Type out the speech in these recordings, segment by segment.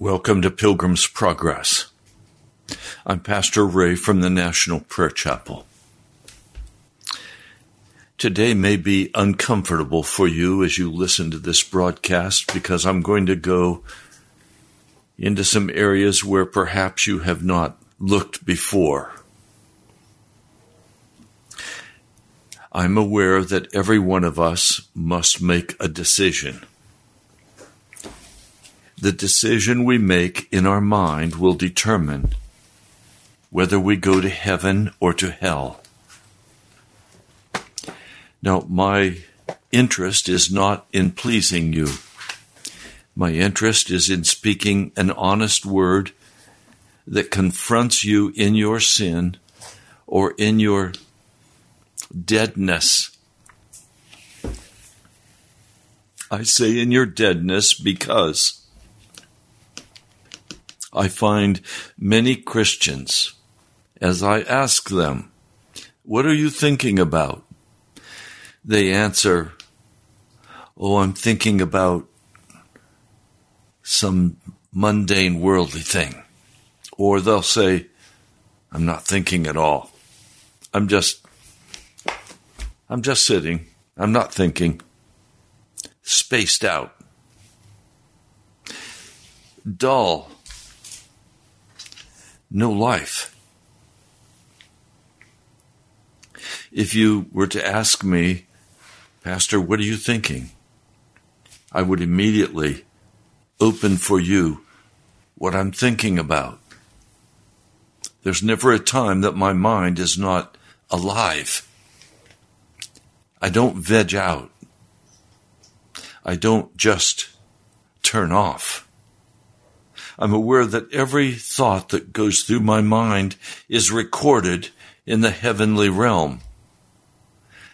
Welcome to Pilgrim's Progress. I'm Pastor Ray from the National Prayer Chapel. Today may be uncomfortable for you as you listen to this broadcast because I'm going to go into some areas where perhaps you have not looked before. I'm aware that every one of us must make a decision the decision we make in our mind will determine whether we go to heaven or to hell. Now, my interest is not in pleasing you. My interest is in speaking an honest word that confronts you in your sin or in your deadness. I say in your deadness because I find many Christians, as I ask them, What are you thinking about? They answer, Oh, I'm thinking about some mundane worldly thing. Or they'll say, I'm not thinking at all. I'm just, I'm just sitting. I'm not thinking. Spaced out. Dull no life. If you were to ask me, Pastor, what are you thinking? I would immediately open for you what I'm thinking about. There's never a time that my mind is not alive. I don't veg out. I don't just turn off. I'm aware that every thought that goes through my mind is recorded in the heavenly realm.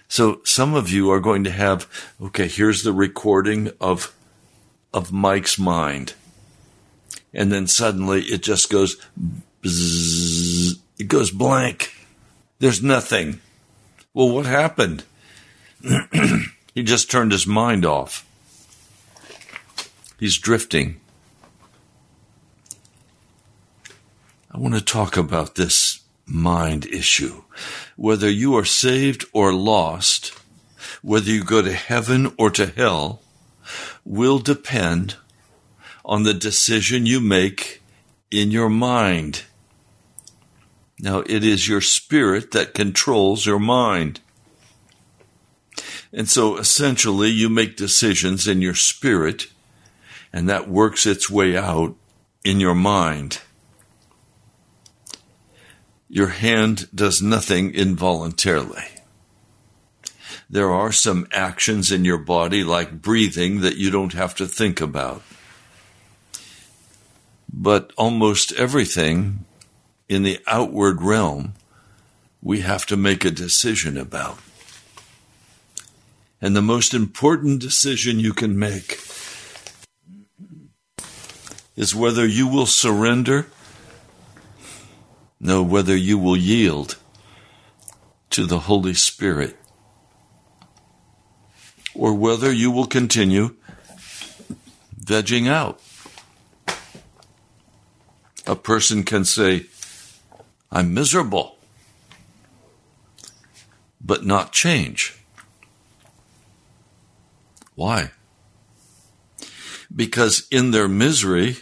So some of you are going to have, okay, here's the recording of, of Mike's mind. And then suddenly it just goes, bzzz, it goes blank. There's nothing. Well, what happened? he just turned his mind off. He's drifting. I want to talk about this mind issue. Whether you are saved or lost, whether you go to heaven or to hell, will depend on the decision you make in your mind. Now, it is your spirit that controls your mind. And so essentially, you make decisions in your spirit, and that works its way out in your mind. Your hand does nothing involuntarily. There are some actions in your body, like breathing, that you don't have to think about. But almost everything in the outward realm, we have to make a decision about. And the most important decision you can make is whether you will surrender know whether you will yield to the Holy Spirit or whether you will continue vegging out. A person can say, I'm miserable, but not change. Why? Because in their misery,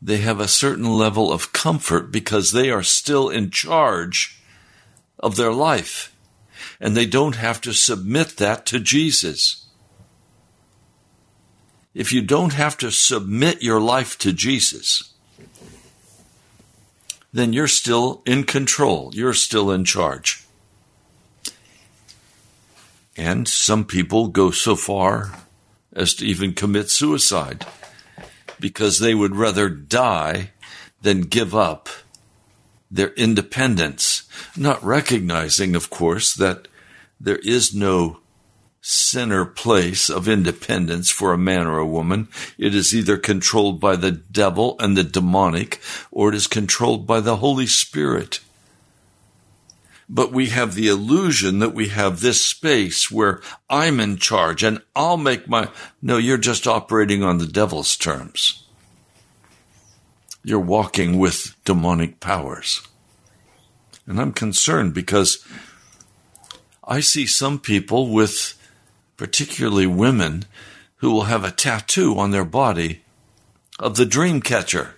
they have a certain level of comfort because they are still in charge of their life. And they don't have to submit that to Jesus. If you don't have to submit your life to Jesus, then you're still in control. You're still in charge. And some people go so far as to even commit suicide because they would rather die than give up their independence, not recognizing, of course, that there is no center place of independence for a man or a woman. It is either controlled by the devil and the demonic, or it is controlled by the Holy Spirit. But we have the illusion that we have this space where I'm in charge and I'll make my. No, you're just operating on the devil's terms. you're walking with demonic powers. And I'm concerned because I see some people with, particularly women, who will have a tattoo on their body of the dream catcher.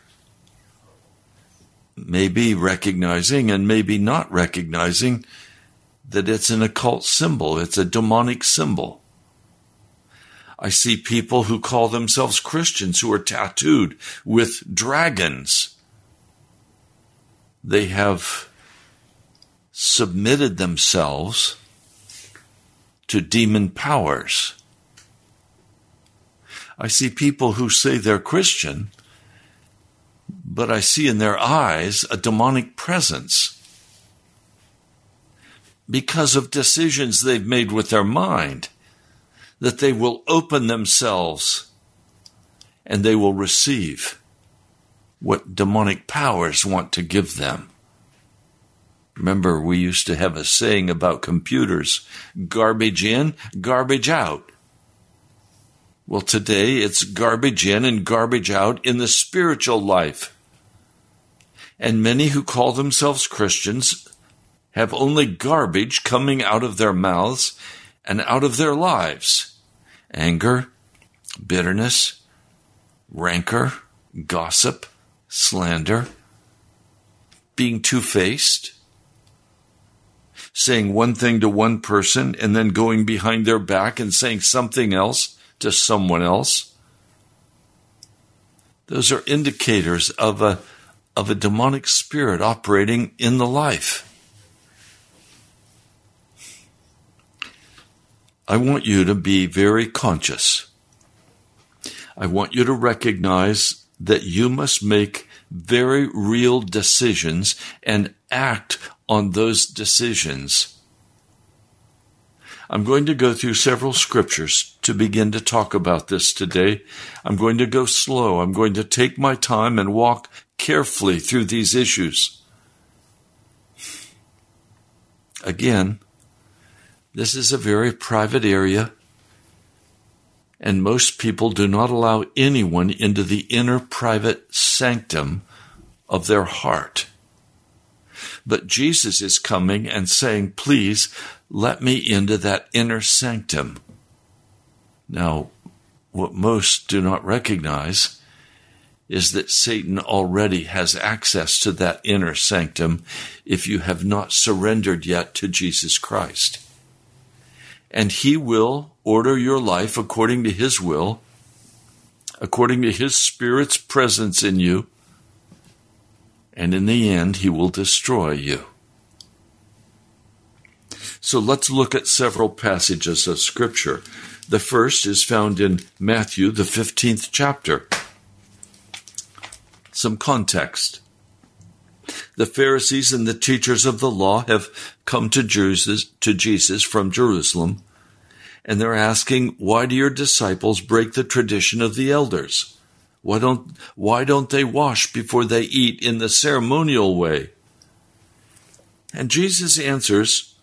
Maybe recognizing and maybe not recognizing that it's an occult symbol, it's a demonic symbol. I see people who call themselves Christians who are tattooed with dragons. They have submitted themselves to demon powers. I see people who say they're Christian, but I see in their eyes a demonic presence because of decisions they've made with their mind that they will open themselves and they will receive what demonic powers want to give them. Remember, we used to have a saying about computers garbage in, garbage out. Well, today it's garbage in and garbage out in the spiritual life. And many who call themselves Christians have only garbage coming out of their mouths and out of their lives anger, bitterness, rancor, gossip, slander, being two faced, saying one thing to one person and then going behind their back and saying something else to someone else. Those are indicators of a, of a demonic spirit operating in the life. I want you to be very conscious. I want you to recognize that you must make very real decisions and act on those decisions. I'm going to go through several scriptures to begin to talk about this today. I'm going to go slow. I'm going to take my time and walk carefully through these issues. Again, this is a very private area, and most people do not allow anyone into the inner private sanctum of their heart. But Jesus is coming and saying, Please let me into that inner sanctum. Now, what most do not recognize is that Satan already has access to that inner sanctum if you have not surrendered yet to Jesus Christ and He will order your life according to His will, according to His Spirit's presence in you, and in the end, He will destroy you. So let's look at several passages of Scripture. The first is found in Matthew, the 15th chapter. Some context. The Pharisees and the teachers of the law have come to Jesus, to Jesus from Jerusalem, and they're asking, why do your disciples break the tradition of the elders? Why don't, why don't they wash before they eat in the ceremonial way? And Jesus answers,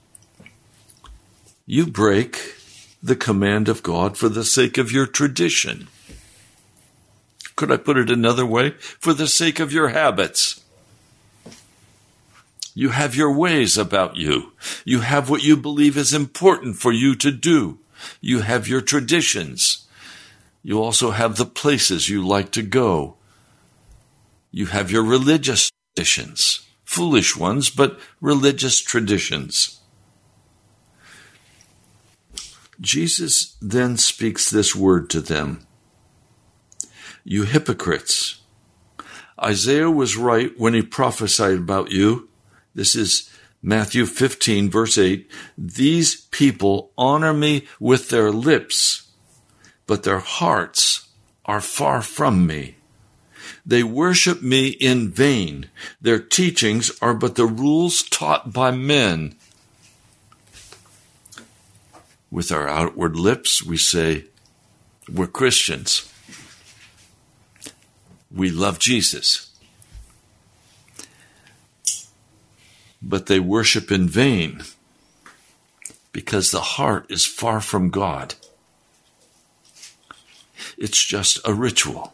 you break the command of God for the sake of your tradition. Could I put it another way? For the sake of your habits. You have your ways about you. You have what you believe is important for you to do. You have your traditions. You also have the places you like to go. You have your religious traditions. Foolish ones, but religious traditions. Jesus then speaks this word to them You hypocrites! Isaiah was right when he prophesied about you this is Matthew 15, verse 8. These people honor me with their lips, but their hearts are far from me. They worship me in vain. Their teachings are but the rules taught by men. With our outward lips, we say, We're Christians. We love Jesus. but they worship in vain because the heart is far from God. It's just a ritual.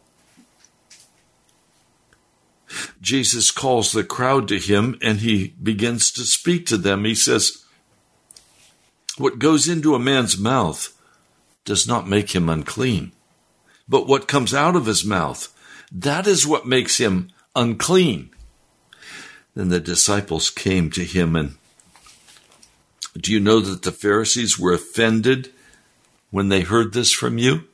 Jesus calls the crowd to him and he begins to speak to them. He says, What goes into a man's mouth does not make him unclean, but what comes out of his mouth, that is what makes him unclean. Then the disciples came to him and do you know that the Pharisees were offended when they heard this from you?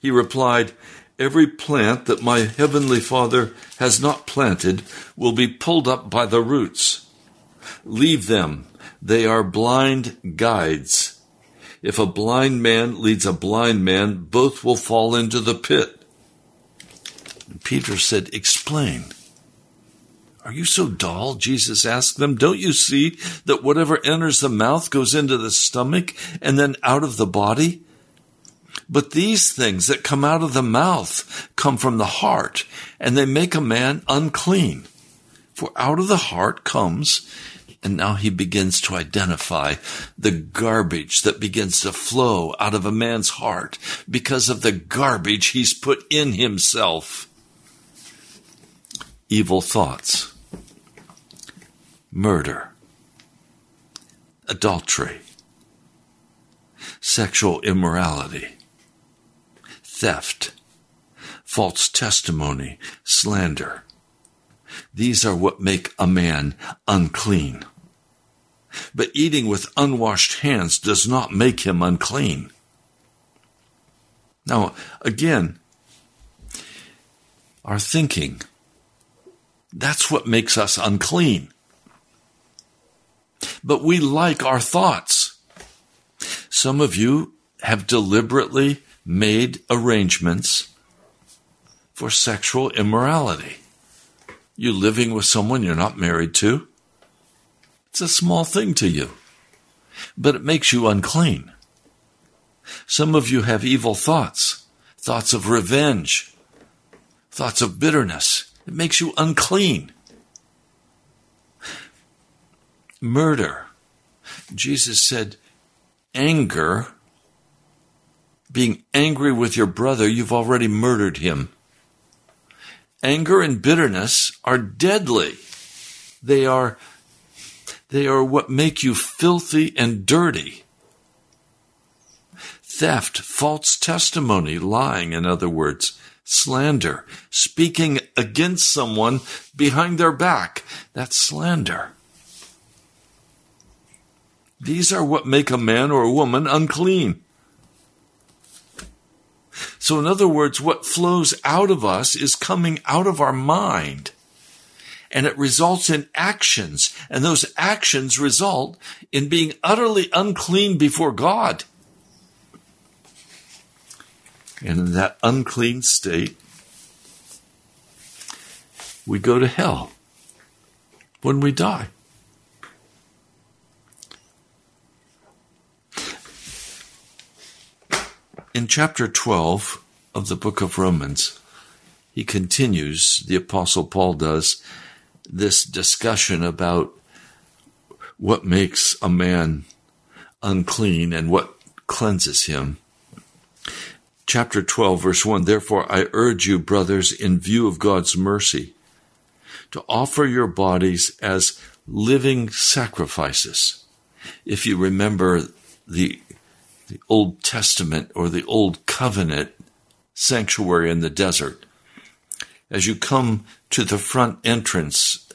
He replied, Every plant that my heavenly Father has not planted will be pulled up by the roots. Leave them. They are blind guides. If a blind man leads a blind man, both will fall into the pit. Peter said, Explain. Are you so dull? Jesus asked them. Don't you see that whatever enters the mouth goes into the stomach and then out of the body? But these things that come out of the mouth come from the heart, and they make a man unclean. For out of the heart comes, and now he begins to identify the garbage that begins to flow out of a man's heart because of the garbage he's put in himself. Evil thoughts murder, adultery, sexual immorality, theft, false testimony, slander. These are what make a man unclean. But eating with unwashed hands does not make him unclean. Now, again, our thinking, that's what makes us unclean but we like our thoughts. Some of you have deliberately made arrangements for sexual immorality. You living with someone you're not married to. It's a small thing to you, but it makes you unclean. Some of you have evil thoughts, thoughts of revenge, thoughts of bitterness. It makes you unclean murder. Jesus said, anger, being angry with your brother, you've already murdered him. Anger and bitterness are deadly. They are, they are what make you filthy and dirty. Theft, false testimony, lying, in other words, slander, speaking against someone behind their back, that's slander. These are what make a man or a woman unclean. So, in other words, what flows out of us is coming out of our mind. And it results in actions. And those actions result in being utterly unclean before God. And in that unclean state, we go to hell when we die. In chapter 12 of the book of Romans, he continues, the Apostle Paul does, this discussion about what makes a man unclean and what cleanses him. Chapter 12, verse 1 Therefore I urge you, brothers, in view of God's mercy, to offer your bodies as living sacrifices. If you remember the the Old Testament or the Old Covenant sanctuary in the desert. As you come to the front entrance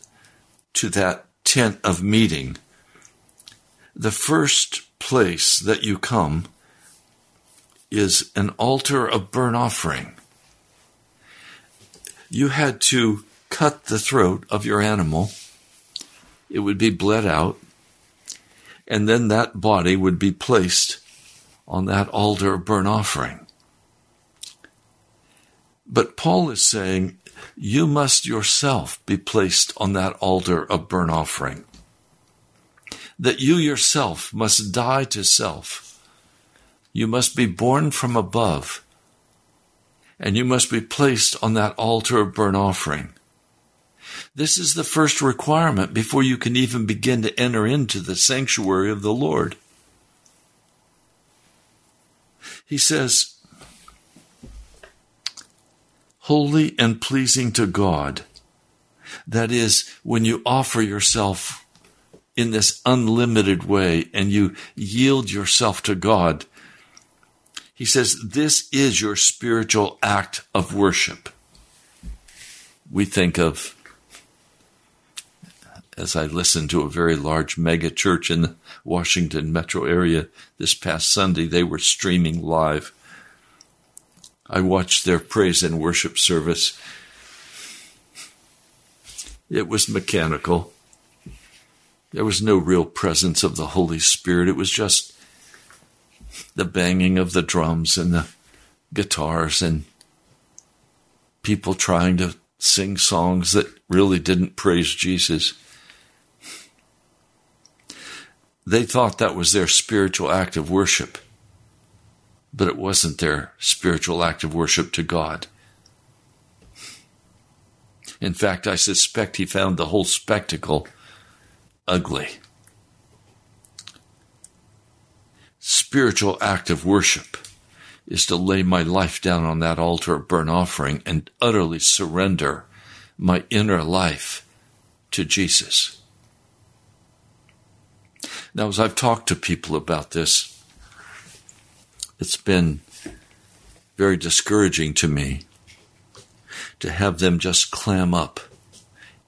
to that tent of meeting, the first place that you come is an altar of burnt offering. You had to cut the throat of your animal. It would be bled out, and then that body would be placed on that altar of burnt offering. But Paul is saying, you must yourself be placed on that altar of burnt offering. That you yourself must die to self. You must be born from above. And you must be placed on that altar of burnt offering. This is the first requirement before you can even begin to enter into the sanctuary of the Lord. He says, holy and pleasing to God. That is, when you offer yourself in this unlimited way and you yield yourself to God, he says, this is your spiritual act of worship. We think of, as I listened to a very large mega church in the Washington metro area this past Sunday, they were streaming live. I watched their praise and worship service. It was mechanical. There was no real presence of the Holy Spirit. It was just the banging of the drums and the guitars and people trying to sing songs that really didn't praise Jesus. They thought that was their spiritual act of worship, but it wasn't their spiritual act of worship to God. In fact, I suspect he found the whole spectacle ugly. Spiritual act of worship is to lay my life down on that altar of burnt offering and utterly surrender my inner life to Jesus. Now, as I've talked to people about this, it's been very discouraging to me to have them just clam up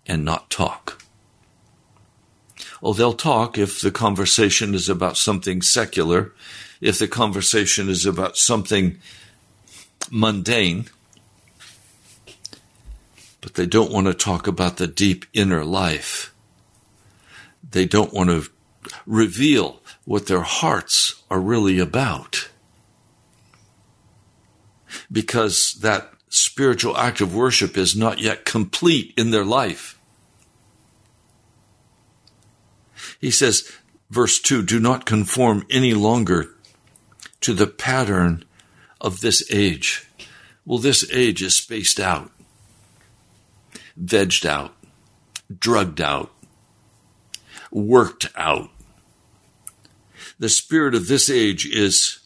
and not talk. Oh, they'll talk if the conversation is about something secular, if the conversation is about something mundane, but they don't want to talk about the deep inner life. They don't want to reveal what their hearts are really about. Because that spiritual act of worship is not yet complete in their life. He says, verse 2 Do not conform any longer to the pattern of this age. Well, this age is spaced out, vegged out, drugged out, worked out. The spirit of this age is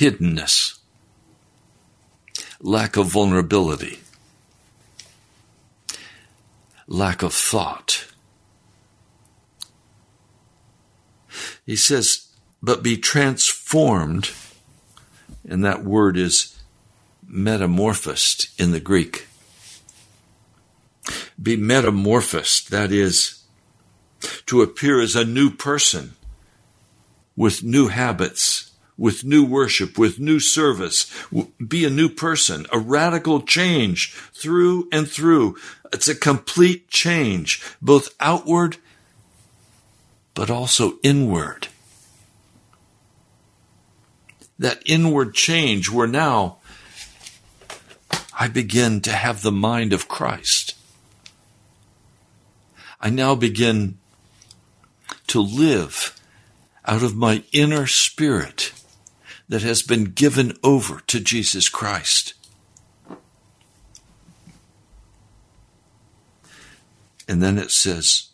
hiddenness, lack of vulnerability, lack of thought. He says, but be transformed, and that word is metamorphosed in the Greek. Be metamorphosed, that is, to appear as a new person with new habits, with new worship, with new service. Be a new person, a radical change through and through. It's a complete change, both outward but also inward. That inward change where now I begin to have the mind of Christ. I now begin to live out of my inner spirit that has been given over to Jesus Christ. And then it says,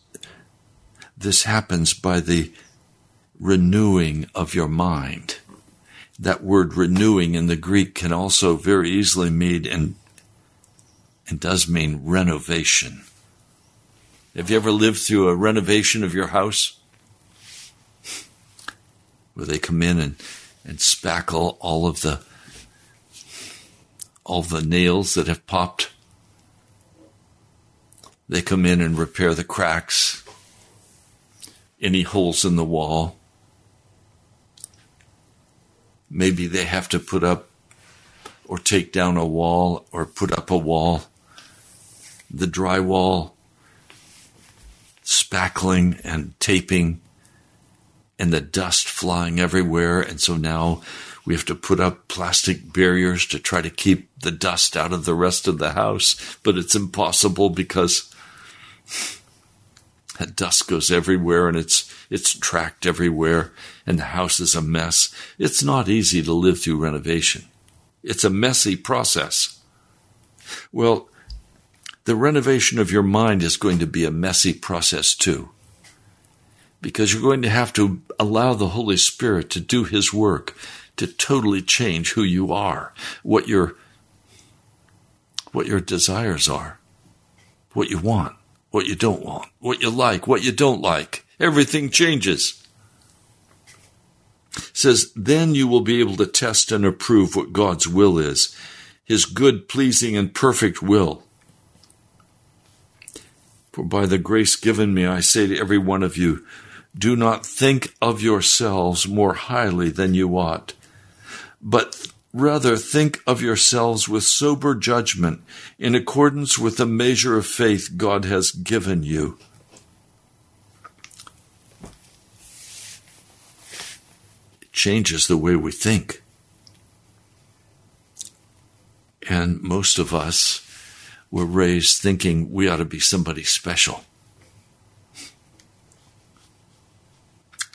this happens by the renewing of your mind. That word renewing in the Greek can also very easily mean and, and does mean renovation. Have you ever lived through a renovation of your house? Where they come in and, and spackle all of the all the nails that have popped. They come in and repair the cracks any holes in the wall. Maybe they have to put up or take down a wall or put up a wall. The drywall, spackling and taping, and the dust flying everywhere. And so now we have to put up plastic barriers to try to keep the dust out of the rest of the house. But it's impossible because that dust goes everywhere and it's it's tracked everywhere and the house is a mess. It's not easy to live through renovation. It's a messy process. Well, the renovation of your mind is going to be a messy process too. Because you're going to have to allow the Holy Spirit to do His work, to totally change who you are, what your what your desires are, what you want, what you don't want, what you like, what you don't like. Everything changes. It says, then you will be able to test and approve what God's will is, his good, pleasing, and perfect will. For by the grace given me, I say to every one of you, do not think of yourselves more highly than you ought, but rather think of yourselves with sober judgment in accordance with the measure of faith God has given you. It changes the way we think. And most of us were raised thinking we ought to be somebody special.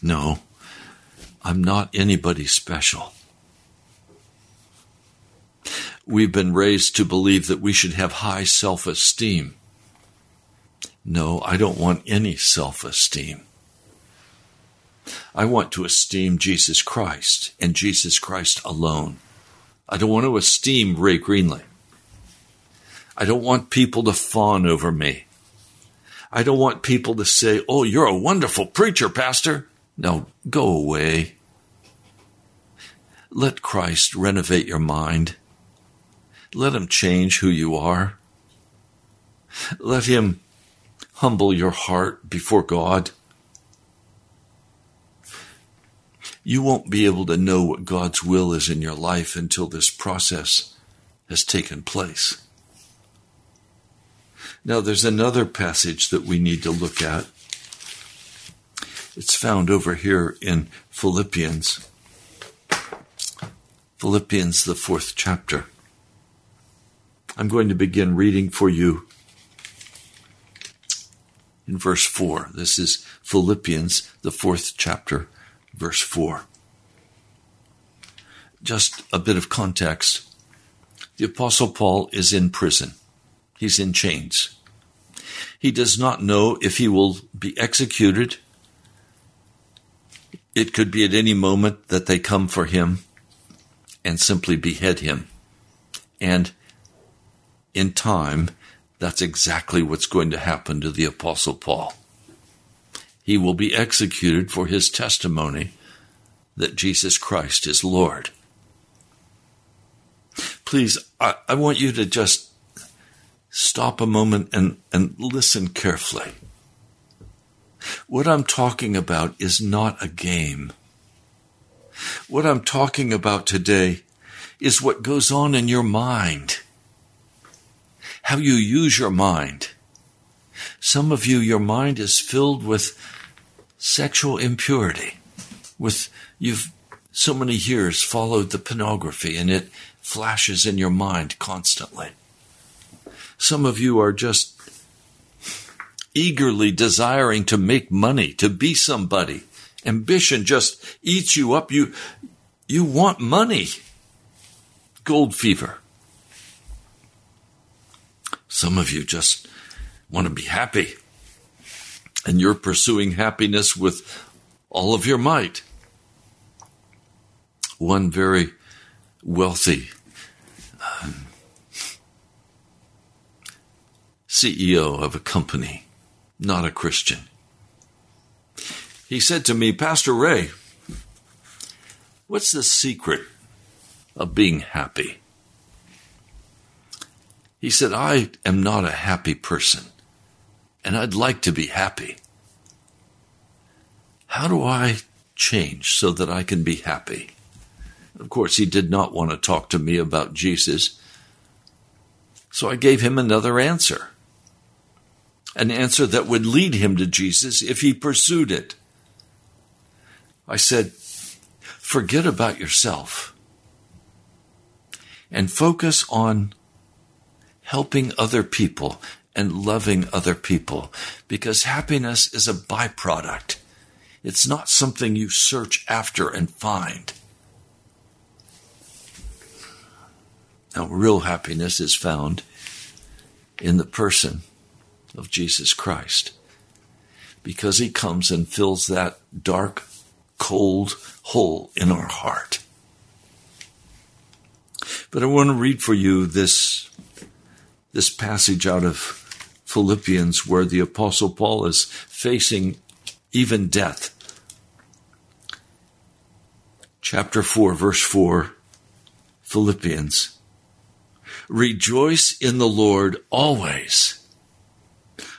No, I'm not anybody special. We've been raised to believe that we should have high self esteem. No, I don't want any self esteem. I want to esteem Jesus Christ and Jesus Christ alone. I don't want to esteem Ray Greenley. I don't want people to fawn over me. I don't want people to say, Oh, you're a wonderful preacher, Pastor. No, go away. Let Christ renovate your mind. Let him change who you are. Let him humble your heart before God. You won't be able to know what God's will is in your life until this process has taken place. Now, there's another passage that we need to look at. It's found over here in Philippians. Philippians, the fourth chapter. I'm going to begin reading for you in verse 4. This is Philippians, the fourth chapter, verse 4. Just a bit of context. The Apostle Paul is in prison, he's in chains. He does not know if he will be executed. It could be at any moment that they come for him and simply behead him. And in time, that's exactly what's going to happen to the Apostle Paul. He will be executed for his testimony that Jesus Christ is Lord. Please, I, I want you to just stop a moment and, and listen carefully. What I'm talking about is not a game. What I'm talking about today is what goes on in your mind how you use your mind. Some of you, your mind is filled with sexual impurity, with you've so many years followed the pornography and it flashes in your mind constantly. Some of you are just eagerly desiring to make money, to be somebody. Ambition just eats you up. You, you want money. Gold fever. Some of you just want to be happy, and you're pursuing happiness with all of your might. One very wealthy um, CEO of a company, not a Christian, he said to me, Pastor Ray, what's the secret of being happy? He said, I am not a happy person, and I'd like to be happy. How do I change so that I can be happy? Of course, he did not want to talk to me about Jesus, so I gave him another answer. An answer that would lead him to Jesus if he pursued it. I said, forget about yourself and focus on helping other people and loving other people because happiness is a byproduct. It's not something you search after and find. Now, real happiness is found in the person of Jesus Christ because he comes and fills that dark, cold hole in our heart. But I want to read for you this, this passage out of Philippians where the Apostle Paul is facing even death. Chapter 4, verse 4, Philippians. Rejoice in the Lord always.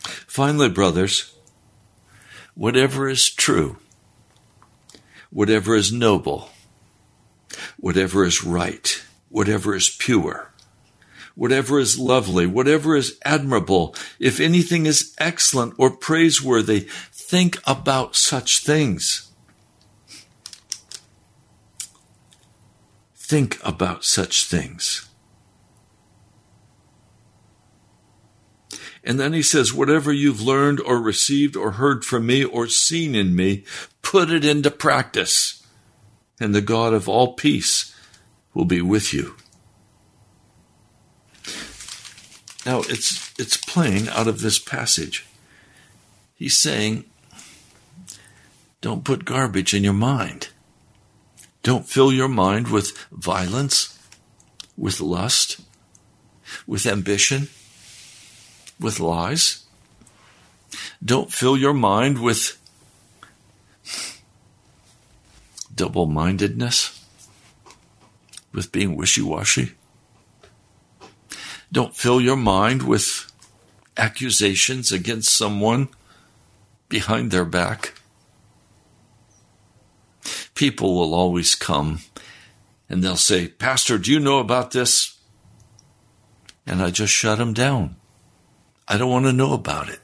Finally, brothers, whatever is true, whatever is noble, whatever is right, whatever is pure, whatever is lovely, whatever is admirable, if anything is excellent or praiseworthy, think about such things. Think about such things. And then he says, whatever you've learned or received or heard from me or seen in me, put it into practice. And the God of all peace will be with you. Now it's, it's plain out of this passage. He's saying, don't put garbage in your mind. Don't fill your mind with violence, with lust, with ambition with lies. Don't fill your mind with double mindedness, with being wishy washy. Don't fill your mind with accusations against someone behind their back. People will always come and they'll say, Pastor, do you know about this? And I just shut them down. I don't want to know about it.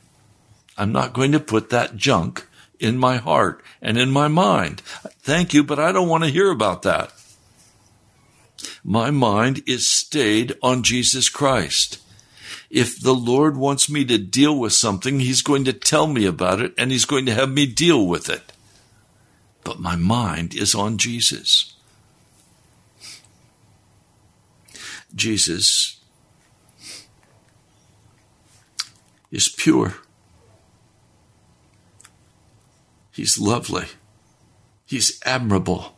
I'm not going to put that junk in my heart and in my mind. Thank you, but I don't want to hear about that. My mind is stayed on Jesus Christ. If the Lord wants me to deal with something, He's going to tell me about it and He's going to have me deal with it. But my mind is on Jesus. Jesus is pure. He's lovely. He's admirable.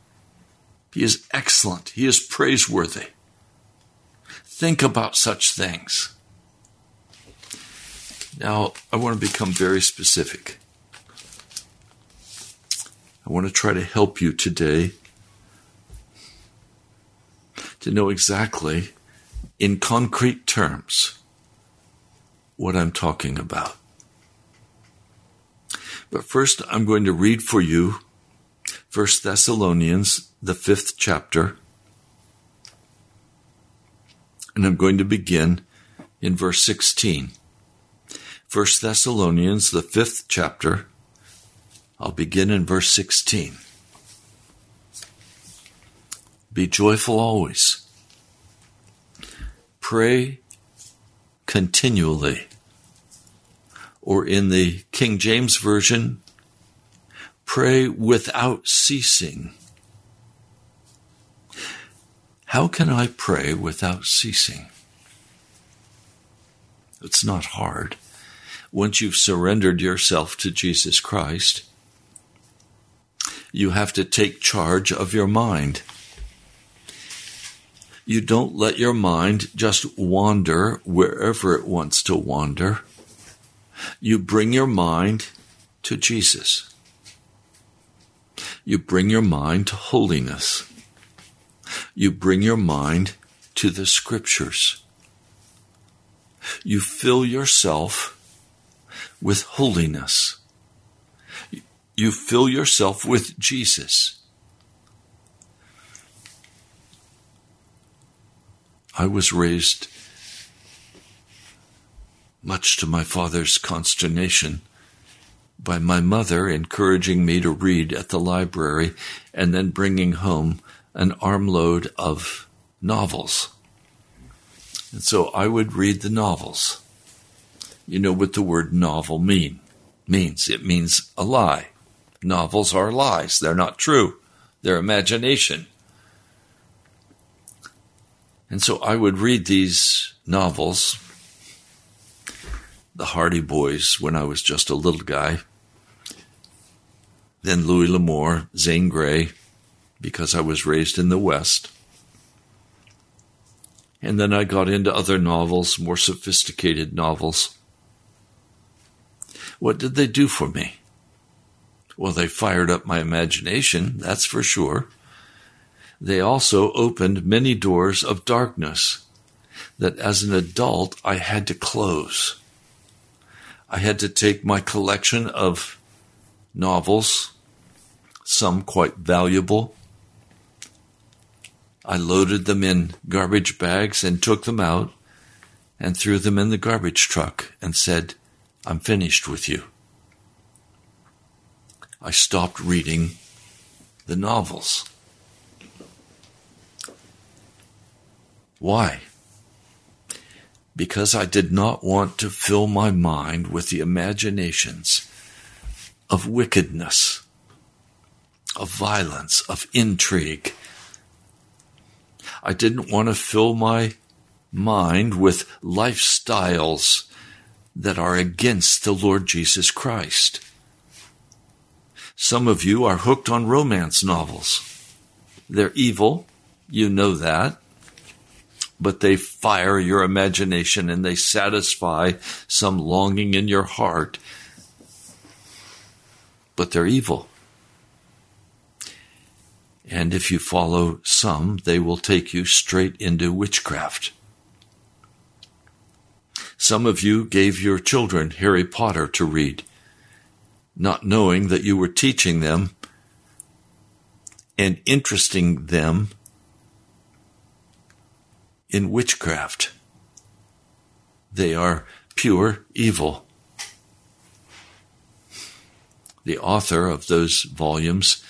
He is excellent. He is praiseworthy. Think about such things. Now, I want to become very specific. I want to try to help you today to know exactly, in concrete terms, what I'm talking about. But first, I'm going to read for you First Thessalonians, the fifth chapter. And I'm going to begin in verse 16. First Thessalonians, the fifth chapter. I'll begin in verse 16. Be joyful always. Pray continually. Or in the King James Version, pray without ceasing. How can I pray without ceasing? It's not hard. Once you've surrendered yourself to Jesus Christ, you have to take charge of your mind you don't let your mind just wander wherever it wants to wander. You bring your mind to Jesus. You bring your mind to holiness. You bring your mind to the scriptures. You fill yourself with holiness. You fill yourself with Jesus. I was raised, much to my father's consternation, by my mother encouraging me to read at the library and then bringing home an armload of novels. And so I would read the novels. You know what the word novel mean means. It means a lie. Novels are lies. They're not true. They're imagination. And so I would read these novels, The Hardy Boys, when I was just a little guy, then Louis L'Amour, Zane Grey, because I was raised in the West. And then I got into other novels, more sophisticated novels. What did they do for me? Well, they fired up my imagination, that's for sure. They also opened many doors of darkness that as an adult I had to close. I had to take my collection of novels, some quite valuable. I loaded them in garbage bags and took them out and threw them in the garbage truck and said, I'm finished with you. I stopped reading the novels. Why? Because I did not want to fill my mind with the imaginations of wickedness, of violence, of intrigue. I didn't want to fill my mind with lifestyles that are against the Lord Jesus Christ. Some of you are hooked on romance novels. They're evil, you know that, but they fire your imagination and they satisfy some longing in your heart. But they're evil. And if you follow some, they will take you straight into witchcraft. Some of you gave your children Harry Potter to read, not knowing that you were teaching them and interesting them in witchcraft. They are pure evil. The author of those volumes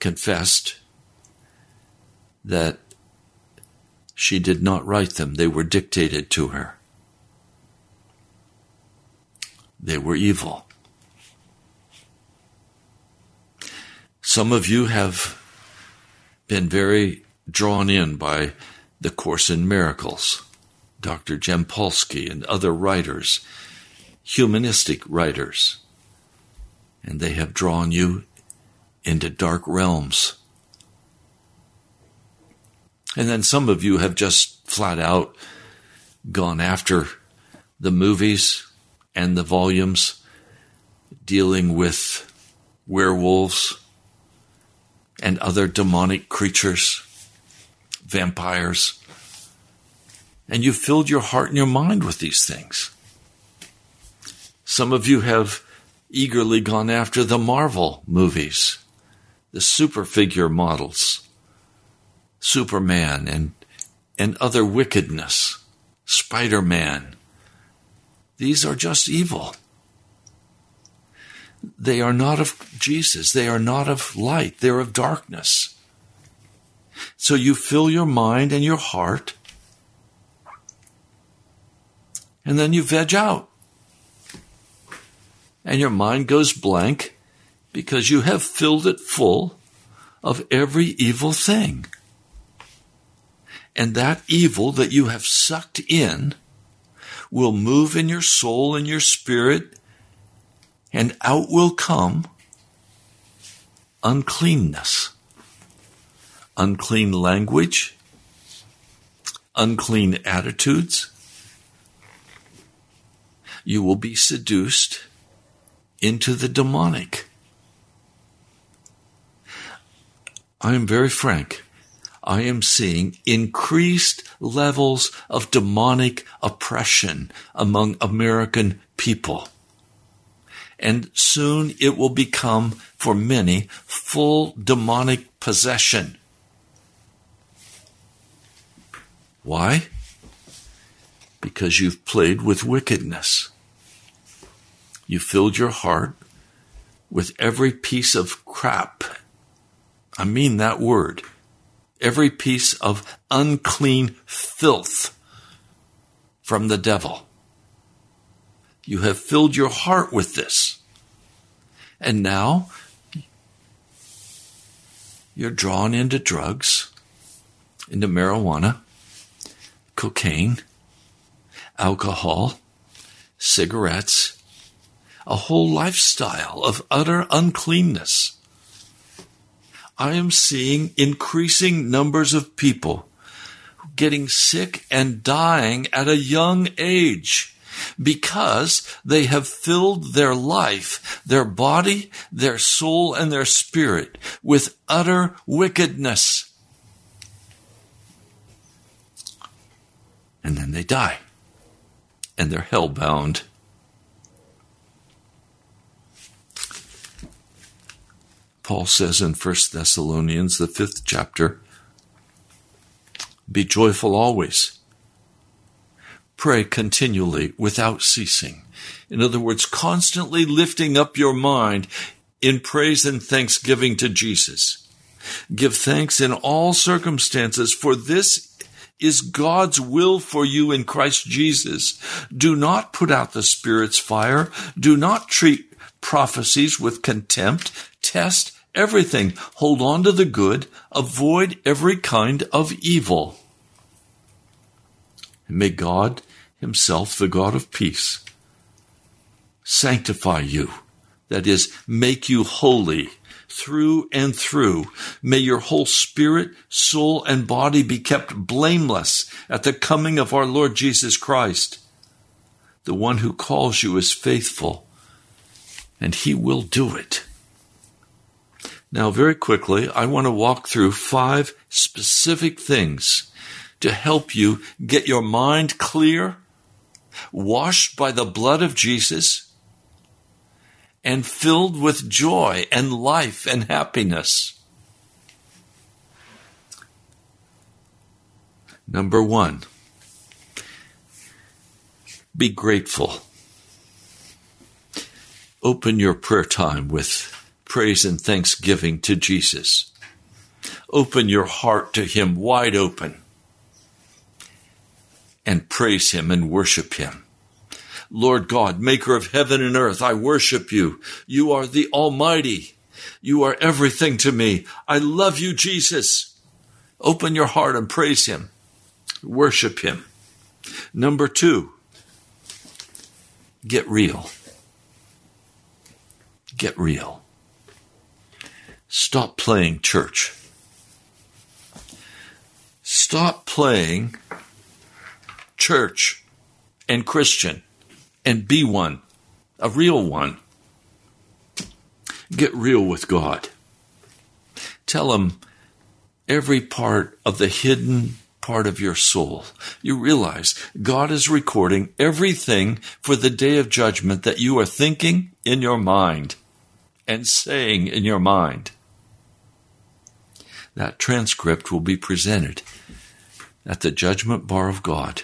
confessed that she did not write them, they were dictated to her. They were evil. Some of you have been very drawn in by the Course in Miracles, Dr. Jampolsky and other writers, humanistic writers, and they have drawn you into dark realms. And then some of you have just flat out gone after the movies and the volumes dealing with werewolves and other demonic creatures, vampires. And you've filled your heart and your mind with these things. Some of you have eagerly gone after the Marvel movies, the super figure models, Superman and, and other wickedness, Spider Man, these are just evil. They are not of Jesus. They are not of light. They're of darkness. So you fill your mind and your heart, and then you veg out. And your mind goes blank because you have filled it full of every evil thing. And that evil that you have sucked in will move in your soul and your spirit, and out will come uncleanness, unclean language, unclean attitudes. You will be seduced into the demonic. I am very frank. I am seeing increased levels of demonic oppression among American people. And soon it will become, for many, full demonic possession. Why? Because you've played with wickedness. You filled your heart with every piece of crap. I mean that word every piece of unclean filth from the devil. You have filled your heart with this. And now you're drawn into drugs, into marijuana, cocaine, alcohol, cigarettes, a whole lifestyle of utter uncleanness. I am seeing increasing numbers of people getting sick and dying at a young age because they have filled their life, their body, their soul, and their spirit with utter wickedness. And then they die, and they're hell-bound. Paul says in 1 Thessalonians, the fifth chapter, be joyful always. Pray continually without ceasing. In other words, constantly lifting up your mind in praise and thanksgiving to Jesus. Give thanks in all circumstances, for this is God's will for you in Christ Jesus. Do not put out the Spirit's fire. Do not treat prophecies with contempt. Test everything. Hold on to the good. Avoid every kind of evil. And may God Himself, the God of peace, sanctify you. That is, make you holy through and through. May your whole spirit, soul, and body be kept blameless at the coming of our Lord Jesus Christ. The one who calls you is faithful, and He will do it. Now, very quickly, I want to walk through five specific things to help you get your mind clear, washed by the blood of Jesus, and filled with joy and life and happiness. Number one, be grateful. Open your prayer time with praise and thanksgiving to Jesus. Open your heart to Him wide open and praise Him and worship Him. Lord God, maker of heaven and earth, I worship you. You are the Almighty. You are everything to me. I love you, Jesus. Open your heart and praise Him. Worship Him. Number two, get real. Get real. Stop playing church. Stop playing church and Christian and be one, a real one. Get real with God. Tell Him every part of the hidden part of your soul. You realize God is recording everything for the day of judgment that you are thinking in your mind and saying in your mind. That transcript will be presented at the judgment bar of God.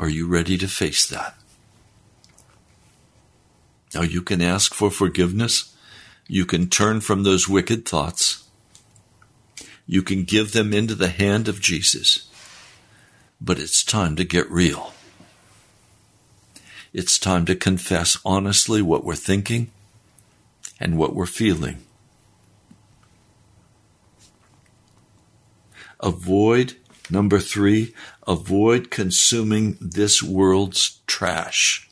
Are you ready to face that? Now you can ask for forgiveness. You can turn from those wicked thoughts. You can give them into the hand of Jesus. But it's time to get real. It's time to confess honestly what we're thinking and what we're feeling. Avoid Number three, avoid consuming this world's trash.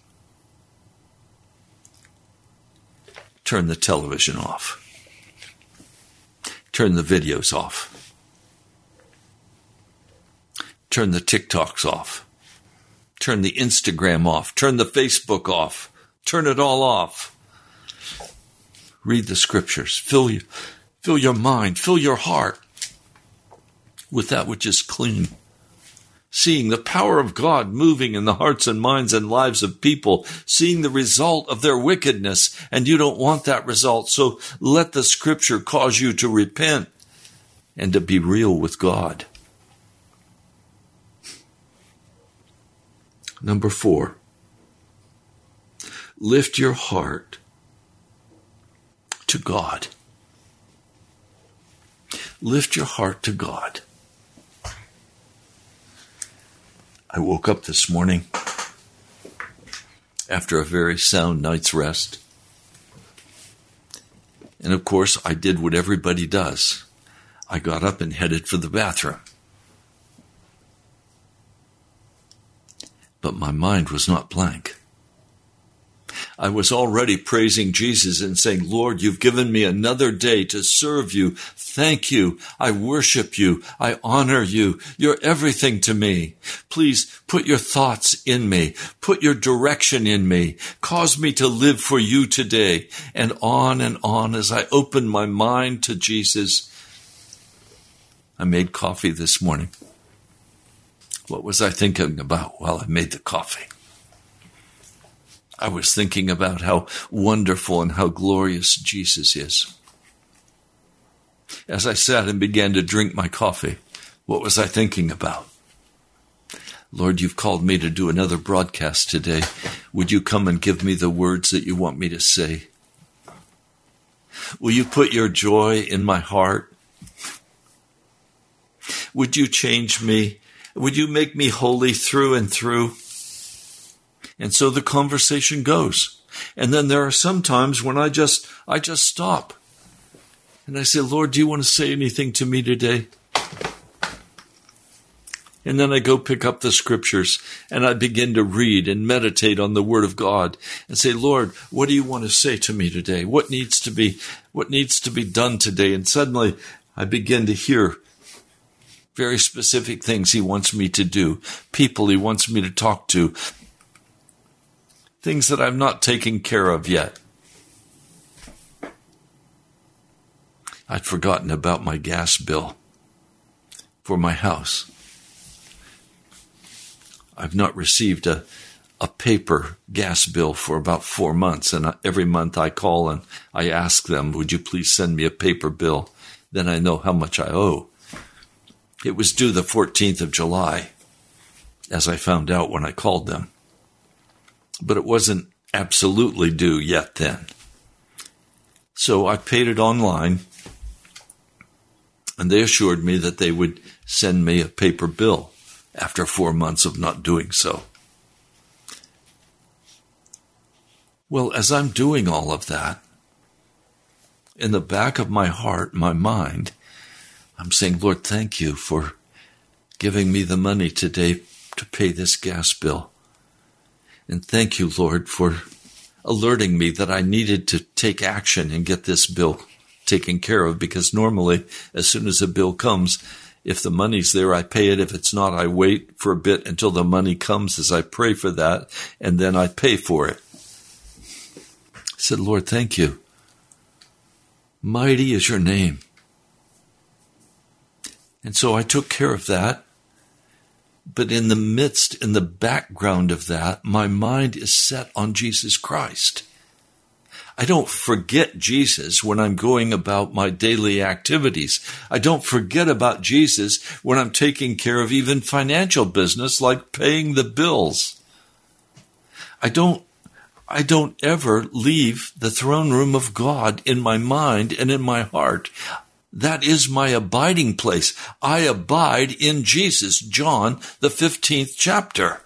Turn the television off. Turn the videos off. Turn the TikToks off. Turn the Instagram off. Turn the Facebook off. Turn it all off. Read the scriptures. Fill, you, fill your mind. Fill your heart with that which is clean. Seeing the power of God moving in the hearts and minds and lives of people, seeing the result of their wickedness, and you don't want that result. So let the scripture cause you to repent and to be real with God. Number four, lift your heart to God. Lift your heart to God. I woke up this morning after a very sound night's rest. And of course, I did what everybody does. I got up and headed for the bathroom. But my mind was not blank. I was already praising Jesus and saying, Lord, you've given me another day to serve you. Thank you. I worship you. I honor you. You're everything to me. Please put your thoughts in me. Put your direction in me. Cause me to live for you today. And on and on as I open my mind to Jesus. I made coffee this morning. What was I thinking about while I made the coffee? I was thinking about how wonderful and how glorious Jesus is. As I sat and began to drink my coffee, what was I thinking about? Lord, you've called me to do another broadcast today. Would you come and give me the words that you want me to say? Will you put your joy in my heart? Would you change me? Would you make me holy through and through? And so the conversation goes. And then there are some times when I just, I just stop. And I say, Lord, do you want to say anything to me today? And then I go pick up the scriptures and I begin to read and meditate on the word of God and say, Lord, what do you want to say to me today? What needs to be, what needs to be done today? And suddenly I begin to hear very specific things he wants me to do, people he wants me to talk to, things that I'm not taking care of yet. I'd forgotten about my gas bill for my house. I've not received a, a paper gas bill for about four months, and every month I call and I ask them, Would you please send me a paper bill? Then I know how much I owe. It was due the 14th of July, as I found out when I called them but it wasn't absolutely due yet then. So I paid it online, and they assured me that they would send me a paper bill after four months of not doing so. Well, as I'm doing all of that, in the back of my heart, my mind, I'm saying, Lord, thank you for giving me the money today to pay this gas bill. And thank you, Lord, for alerting me that I needed to take action and get this bill taken care of because normally, as soon as a bill comes, if the money's there, I pay it. If it's not, I wait for a bit until the money comes as I pray for that, and then I pay for it. I said, Lord, thank you. Mighty is your name. And so I took care of that. But in the midst, in the background of that, my mind is set on Jesus Christ. I don't forget Jesus when I'm going about my daily activities. I don't forget about Jesus when I'm taking care of even financial business like paying the bills. I don't I don't ever leave the throne room of God in my mind and in my heart. That is my abiding place. I abide in Jesus, John, the 15th chapter.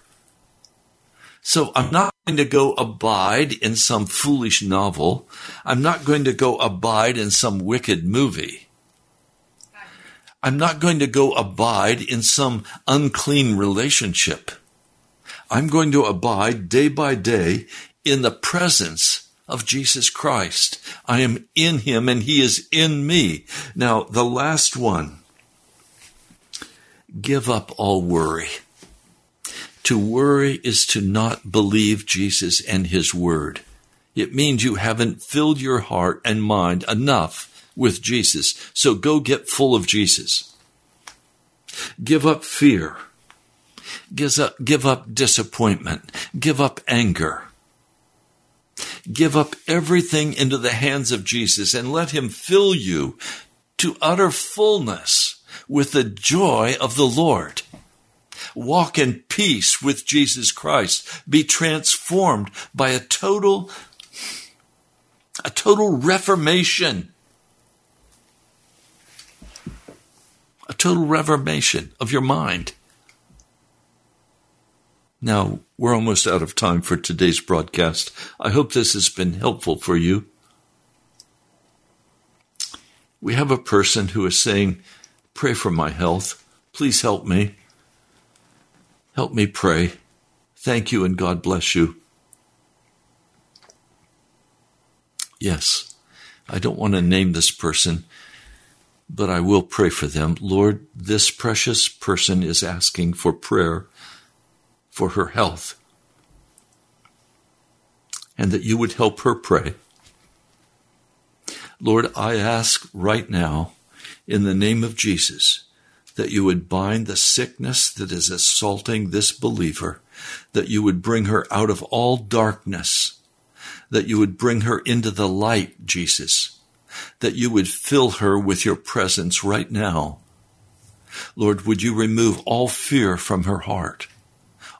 So I'm not going to go abide in some foolish novel. I'm not going to go abide in some wicked movie. I'm not going to go abide in some unclean relationship. I'm going to abide day by day in the presence of Jesus Christ. I am in him and he is in me. Now, the last one give up all worry. To worry is to not believe Jesus and his word. It means you haven't filled your heart and mind enough with Jesus. So go get full of Jesus. Give up fear. Give up, give up disappointment. Give up anger. Give up everything into the hands of Jesus and let him fill you to utter fullness with the joy of the Lord. Walk in peace with Jesus Christ. Be transformed by a total, a total reformation. A total reformation of your mind. Now, we're almost out of time for today's broadcast. I hope this has been helpful for you. We have a person who is saying, Pray for my health. Please help me. Help me pray. Thank you and God bless you. Yes, I don't want to name this person, but I will pray for them. Lord, this precious person is asking for prayer for her health and that you would help her pray. Lord, I ask right now in the name of Jesus that you would bind the sickness that is assaulting this believer, that you would bring her out of all darkness, that you would bring her into the light, Jesus, that you would fill her with your presence right now. Lord, would you remove all fear from her heart,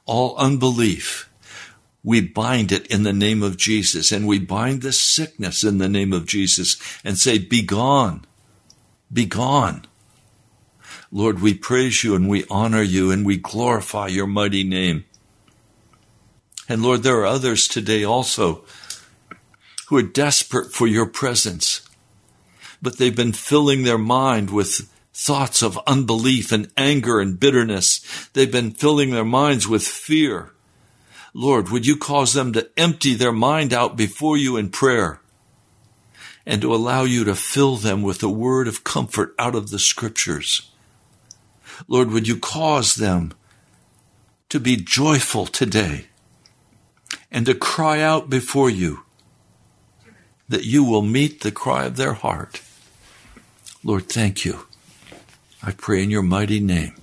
all unbelief? We bind it in the name of Jesus and we bind this sickness in the name of Jesus and say, Be gone, be gone. Lord, we praise you and we honor you and we glorify your mighty name. And Lord, there are others today also who are desperate for your presence, but they've been filling their mind with thoughts of unbelief and anger and bitterness. They've been filling their minds with fear. Lord, would you cause them to empty their mind out before you in prayer and to allow you to fill them with the word of comfort out of the scriptures? Lord, would you cause them to be joyful today and to cry out before you that you will meet the cry of their heart. Lord, thank you. I pray in your mighty name.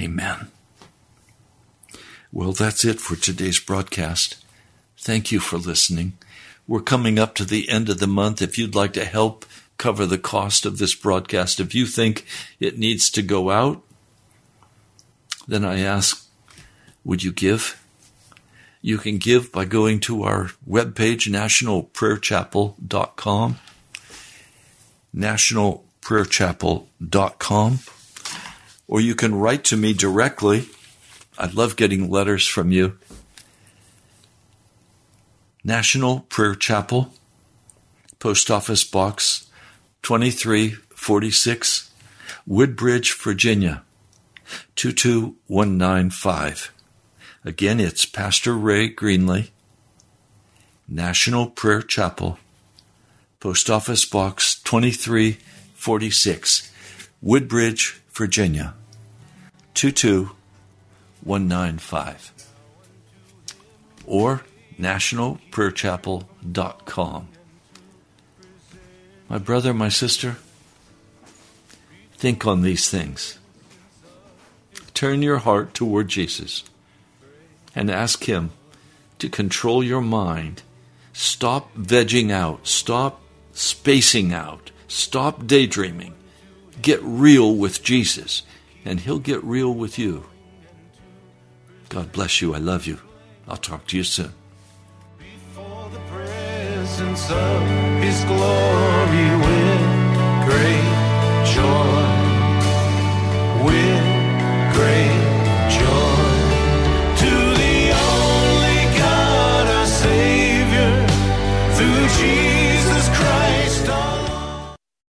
Amen. Well, that's it for today's broadcast. Thank you for listening. We're coming up to the end of the month. If you'd like to help cover the cost of this broadcast, if you think it needs to go out, then I ask, would you give? You can give by going to our webpage, nationalprayerchapel.com, nationalprayerchapel.com, or you can write to me directly. I love getting letters from you. National Prayer Chapel, Post Office Box 2346, Woodbridge, Virginia 22195. Again, it's Pastor Ray Greenley, National Prayer Chapel, Post Office Box 2346, Woodbridge, Virginia 22195. Or nationalprayerchapel.com. My brother, my sister, think on these things. Turn your heart toward Jesus and ask Him to control your mind. Stop vegging out. Stop spacing out. Stop daydreaming. Get real with Jesus, and He'll get real with you. God bless you. I love you. I'll talk to you soon. Before the presence of His glory with great joy, with great